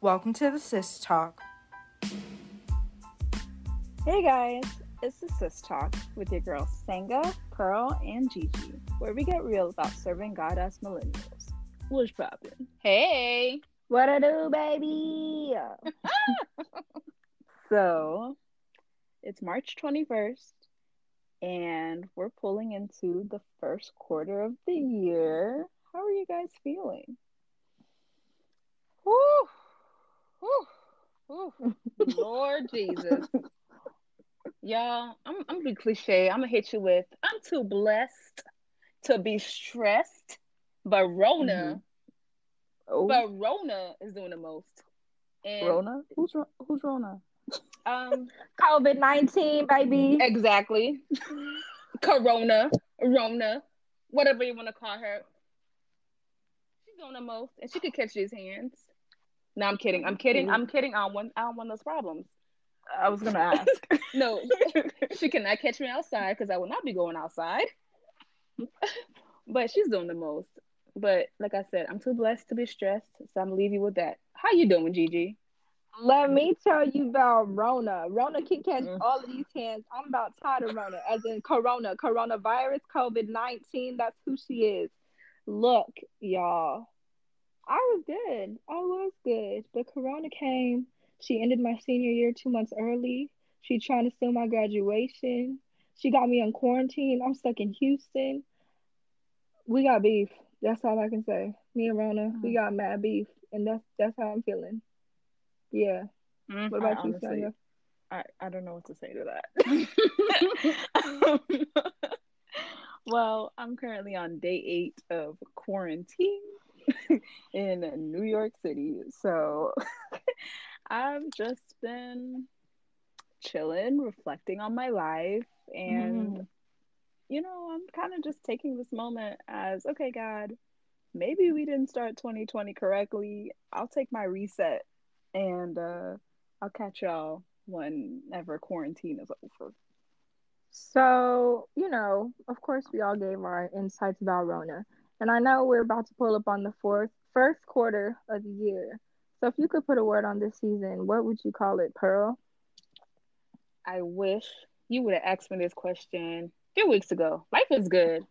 Welcome to the Sis Talk. Hey guys, it's the Sis Talk with your girls Sanga, Pearl, and Gigi, where we get real about serving God as millennials. What's poppin'? Hey. What I do, baby? so, it's March 21st, and we're pulling into the first quarter of the year. How are you guys feeling? Whew. Whew. Whew. Lord Jesus. Y'all, I'm, I'm gonna be cliche. I'm gonna hit you with I'm too blessed to be stressed, but Rona, Oh, but Rona is doing the most. And Rona? Who's who's Rona? um, COVID 19, baby. exactly. Corona, Rona, whatever you want to call her. She's doing the most, and she could catch these hands. No, I'm kidding. I'm kidding. I'm kidding. I don't want. I don't want those problems. I was gonna ask. No, she cannot catch me outside because I will not be going outside. but she's doing the most. But like I said, I'm too blessed to be stressed, so I'm gonna leave you with that. How you doing, Gigi? Let me tell you about Rona. Rona can catch Mm. all of these hands. I'm about tired of Rona, as in Corona, coronavirus, COVID 19. That's who she is. Look, y'all, I was good. I was good. But Corona came. She ended my senior year two months early. She trying to steal my graduation. She got me in quarantine. I'm stuck in Houston. We got beef. That's all I can say. Me and Rona, we got mad beef, and that's that's how I'm feeling. Yeah. Mm, What about I you, honestly- Sonia? I, I don't know what to say to that. well, I'm currently on day eight of quarantine in New York City. So I've just been chilling, reflecting on my life, and you know, I'm kind of just taking this moment as okay, God, maybe we didn't start 2020 correctly. I'll take my reset and uh, I'll catch y'all whenever quarantine is over. So, you know, of course, we all gave our insights about Rona. And I know we're about to pull up on the fourth, first quarter of the year. So, if you could put a word on this season, what would you call it, Pearl? I wish you would have asked me this question a few weeks ago. Life is good.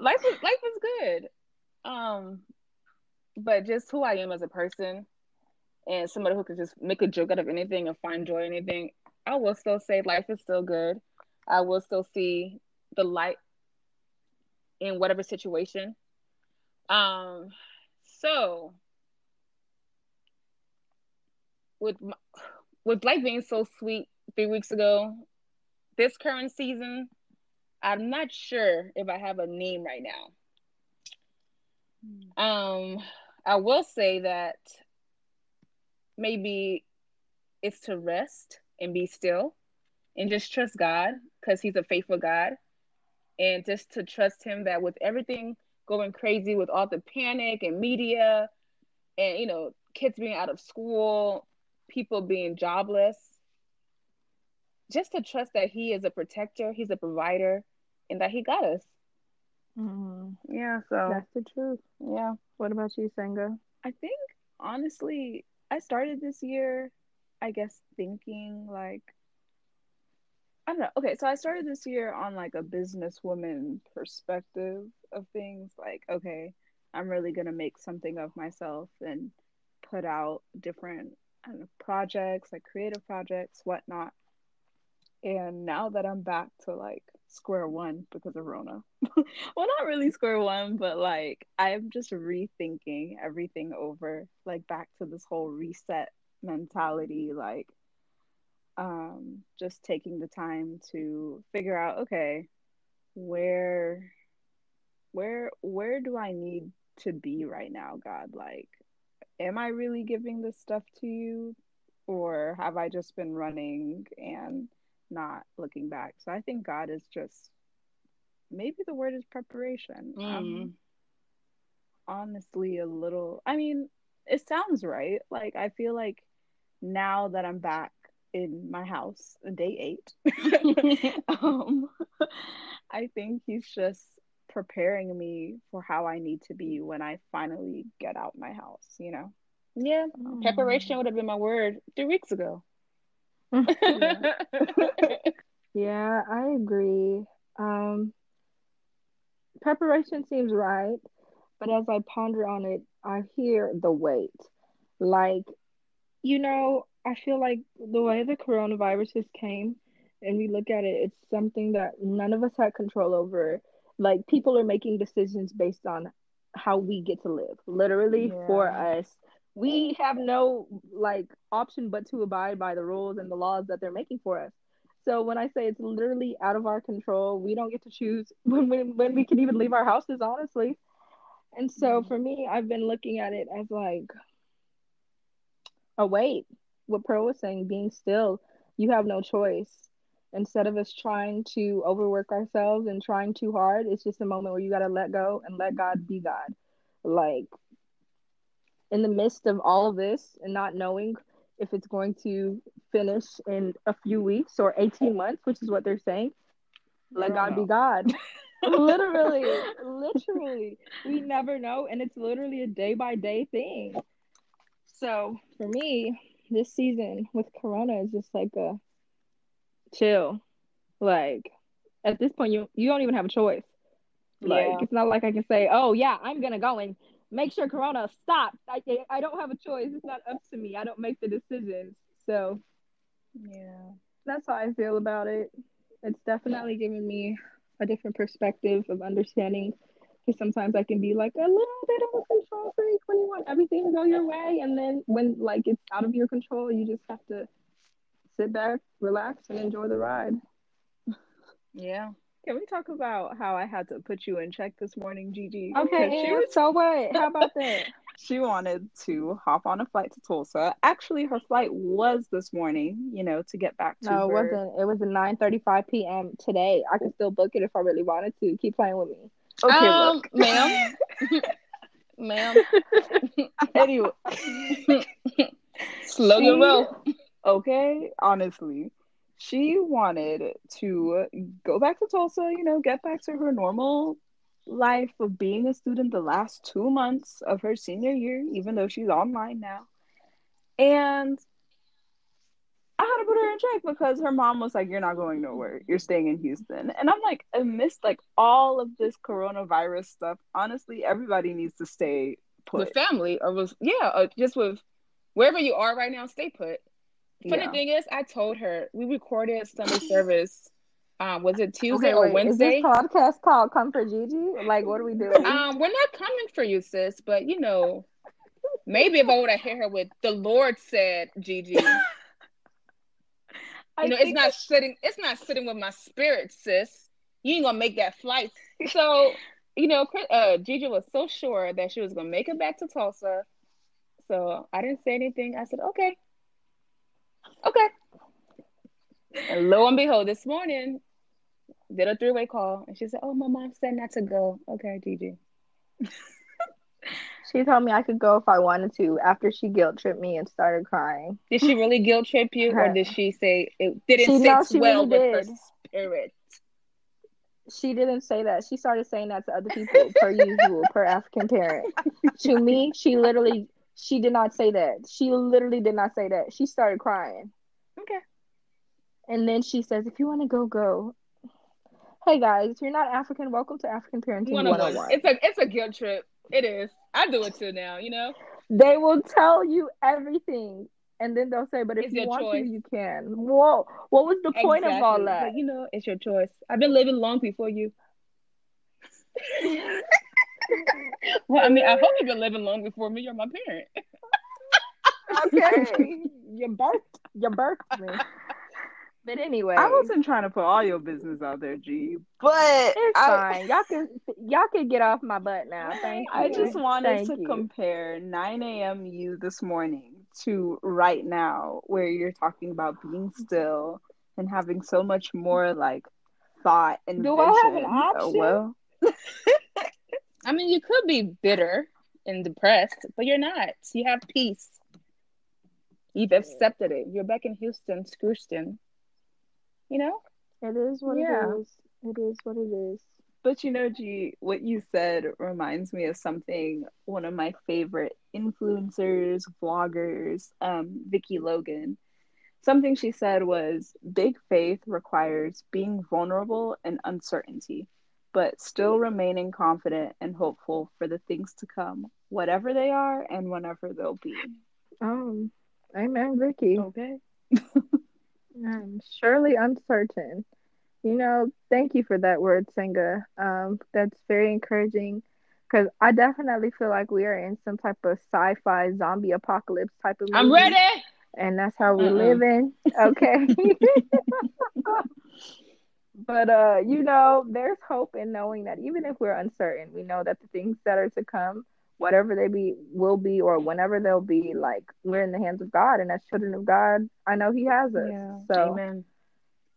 life is life is good. Um, but just who I am as a person, and somebody who could just make a joke out of anything and find joy in anything, I will still say life is still good. I will still see the light in whatever situation. Um, so with my, with life being so sweet three weeks ago, this current season, I'm not sure if I have a name right now. Um, I will say that maybe it's to rest and be still and just trust God because He's a faithful God. And just to trust Him that with everything going crazy with all the panic and media and, you know, kids being out of school, people being jobless, just to trust that He is a protector, He's a provider, and that He got us. Mm, Yeah, so, That's the truth. yeah. What about you, Senga? I think honestly, I started this year, I guess, thinking like I don't know. Okay, so I started this year on like a businesswoman perspective of things. Like, okay, I'm really gonna make something of myself and put out different know, projects, like creative projects, whatnot. And now that I'm back to like square one because of Rona, well, not really square one, but like I'm just rethinking everything over, like back to this whole reset mentality, like um just taking the time to figure out okay where where where do i need to be right now god? Like am i really giving this stuff to you or have i just been running and not looking back? So i think god is just maybe the word is preparation. Mm. i'm honestly a little i mean it sounds right. Like i feel like now that i'm back in my house day eight um i think he's just preparing me for how I need to be when I finally get out my house, you know? Yeah, preparation would have been my word three weeks ago. Yeah. Yeah, I agree. Um, preparation seems right, but as I ponder on it, I hear the weight. Like, you know, I feel like the way the coronavirus just came and we look at it, it's something that none of us had control over. Like, people are making decisions based on how we get to live, literally for us. We have no like option but to abide by the rules and the laws that they're making for us. So when I say it's literally out of our control, we don't get to choose when we, when we can even leave our houses, honestly. And so mm-hmm. for me, I've been looking at it as like a wait. What Pearl was saying, being still, you have no choice. Instead of us trying to overwork ourselves and trying too hard, it's just a moment where you got to let go and let God be God. Like in the midst of all of this and not knowing if it's going to finish in a few weeks or 18 months, which is what they're saying, let God be. God. literally, literally. We never know. And it's literally a day by day thing. So for me, this season with Corona is just like a chill. Like at this point, you you don't even have a choice. Like Yeah. it's not like I can say, "Oh yeah, I'm gonna go and make sure Corona stops." I I don't have a choice. It's not up to me. I don't make the decisions. So Yeah. that's how I feel about it. It's definitely given me a different perspective of understanding. Because sometimes I can be like a little bit of a control freak when you want everything to go your way, and then when like it's out of your control, you just have to sit back, relax, and enjoy the ride. Yeah. Can we talk about how I had to put you in check this morning, Gigi? Okay, she was so what? How about that? she wanted to hop on a flight to Tulsa. Actually, her flight was this morning, you know, to get back to No, it her. wasn't. It was at nine thirty-five p.m. today. I could still book it if I really wanted to. Keep playing with me. Okay, um, look. ma'am. ma'am. anyway, Slow your roll. okay, honestly, she wanted to go back to Tulsa, you know, get back to her normal life of being a student the last two months of her senior year, even though she's online now. And had to put her in check because her mom was like, You're not going nowhere. You're staying in Houston. And I'm like, amidst like all of this coronavirus stuff, honestly, everybody needs to stay put. With family or was yeah, or just with wherever you are right now, stay put. Funny Yeah. thing is, I told her we recorded Sunday service. Um, was it Tuesday Okay, or wait. Is Wednesday? this podcast called "Come for Gigi"? Like, what are we doing? Um, we're not coming for you, sis. But you know, maybe if I would have hit her with the Lord said, Gigi. You I know, it's not sitting. It's not sitting with my spirit, sis. You ain't gonna make that flight. So, you know, uh, Gigi was so sure that she was gonna make it back to Tulsa. So I didn't say anything. I said, okay, okay. And lo and behold, this morning did a three way call, and she said, "Oh, my mom said not to go." Okay, Gigi. She told me I could go if I wanted to after she guilt tripped me and started crying. Did she really guilt trip you, or did she say it didn't She- sit no, well really with her spirit? She didn't say that. She started saying that to other people, per usual, per African parent. to me, she literally, she did not say that. She literally did not say that. She started crying. Okay. And then she says, if you want to go, go. Hey guys, if you're not African, welcome to African Parenting 101. 101. It's a it's a guilt trip. It is. I do it too now. You know. They will tell you everything. And then they'll say, but if It's you want choice. to, you can. Whoa. What was the point of all that? But you know, it's your choice. I've been living long before you. well, I mean, I hope you've been living long before me. You're my parent. okay. you birthed you birthed me. But anyway. I wasn't trying to put all your business out there, G, but it's I, fine. Y'all can y'all can get off my butt now. Thank you. I just wanted Thank to you. compare 9 a.m. you this morning to right now, where you're talking about being still and having so much more like thought and Do vision. I have an Uh, option? well, I mean, you could be bitter and depressed, but you're not. You have peace. You've accepted it. You're back in Houston, Houston. You know? It is what Yeah. it is. It is what it is. But you know, G, what you said reminds me of something one of my favorite influencers, vloggers, um, Vicky Logan. Something she said was big faith requires being vulnerable and uncertainty, but still remaining confident and hopeful for the things to come, whatever they are and whenever they'll be. Um, amen, Vicky. Okay. Um, surely uncertain. You know, thank you for that word, Senga. Um, that's very encouraging because I definitely feel like we are in some type of sci-fi zombie apocalypse type of. Movie, I'm ready. and that's how we Mm-mm. live in. Okay. but uh, you know, there's hope in knowing that even if we're uncertain, we know that the things that are to come, whatever they be, will be, or whenever they'll be, like we're in the hands of God, and as children of God, I know He has us. Yeah. So Amen.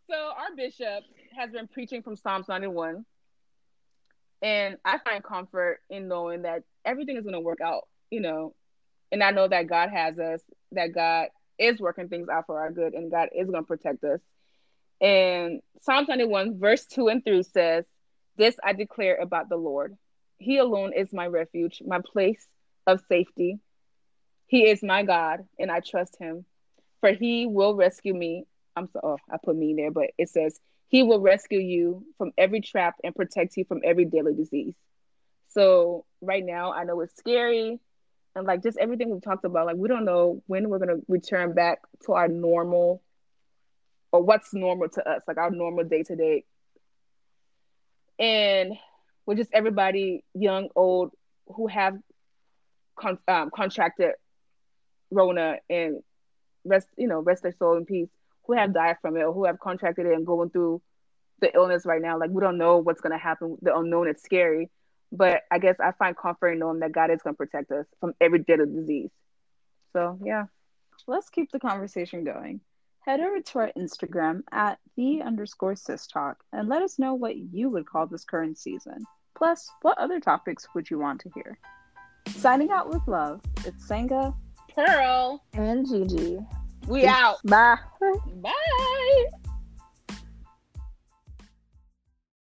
So our bishop has been preaching from Psalms 91. And I find comfort in knowing that everything is going to work out, you know. And I know that God has us, that God is working things out for our good, and God is going to protect us. And Psalm 91, verse 2 and 3 says, This I declare about the Lord. He alone is my refuge, my place of safety. He is my God, and I trust him, for he will rescue me. I'm so, oh, I put me there, but it says, He will rescue you from every trap and protect you from every deadly disease. So, right now, I know it's scary. And like just everything we've talked about, like we don't know when we're going to return back to our normal or what's normal to us, like our normal day to day. And with just everybody, young, old, who have con- um, contracted Rona and rest, you know, rest their soul in peace, who have died from it or who have contracted it and going through the illness right now. Like we don't know what's to happen. The unknown, it's scary. But I guess I find comfort in knowing that God is to protect us from every deadly disease. So yeah. Let's keep the conversation going. Head over to our Instagram at the underscore sis talk and let us know what you would call this current season. Plus, what other topics would you want to hear? Signing out with love, it's Sanga. Pearl, and Gigi. we out. Bye. Bye.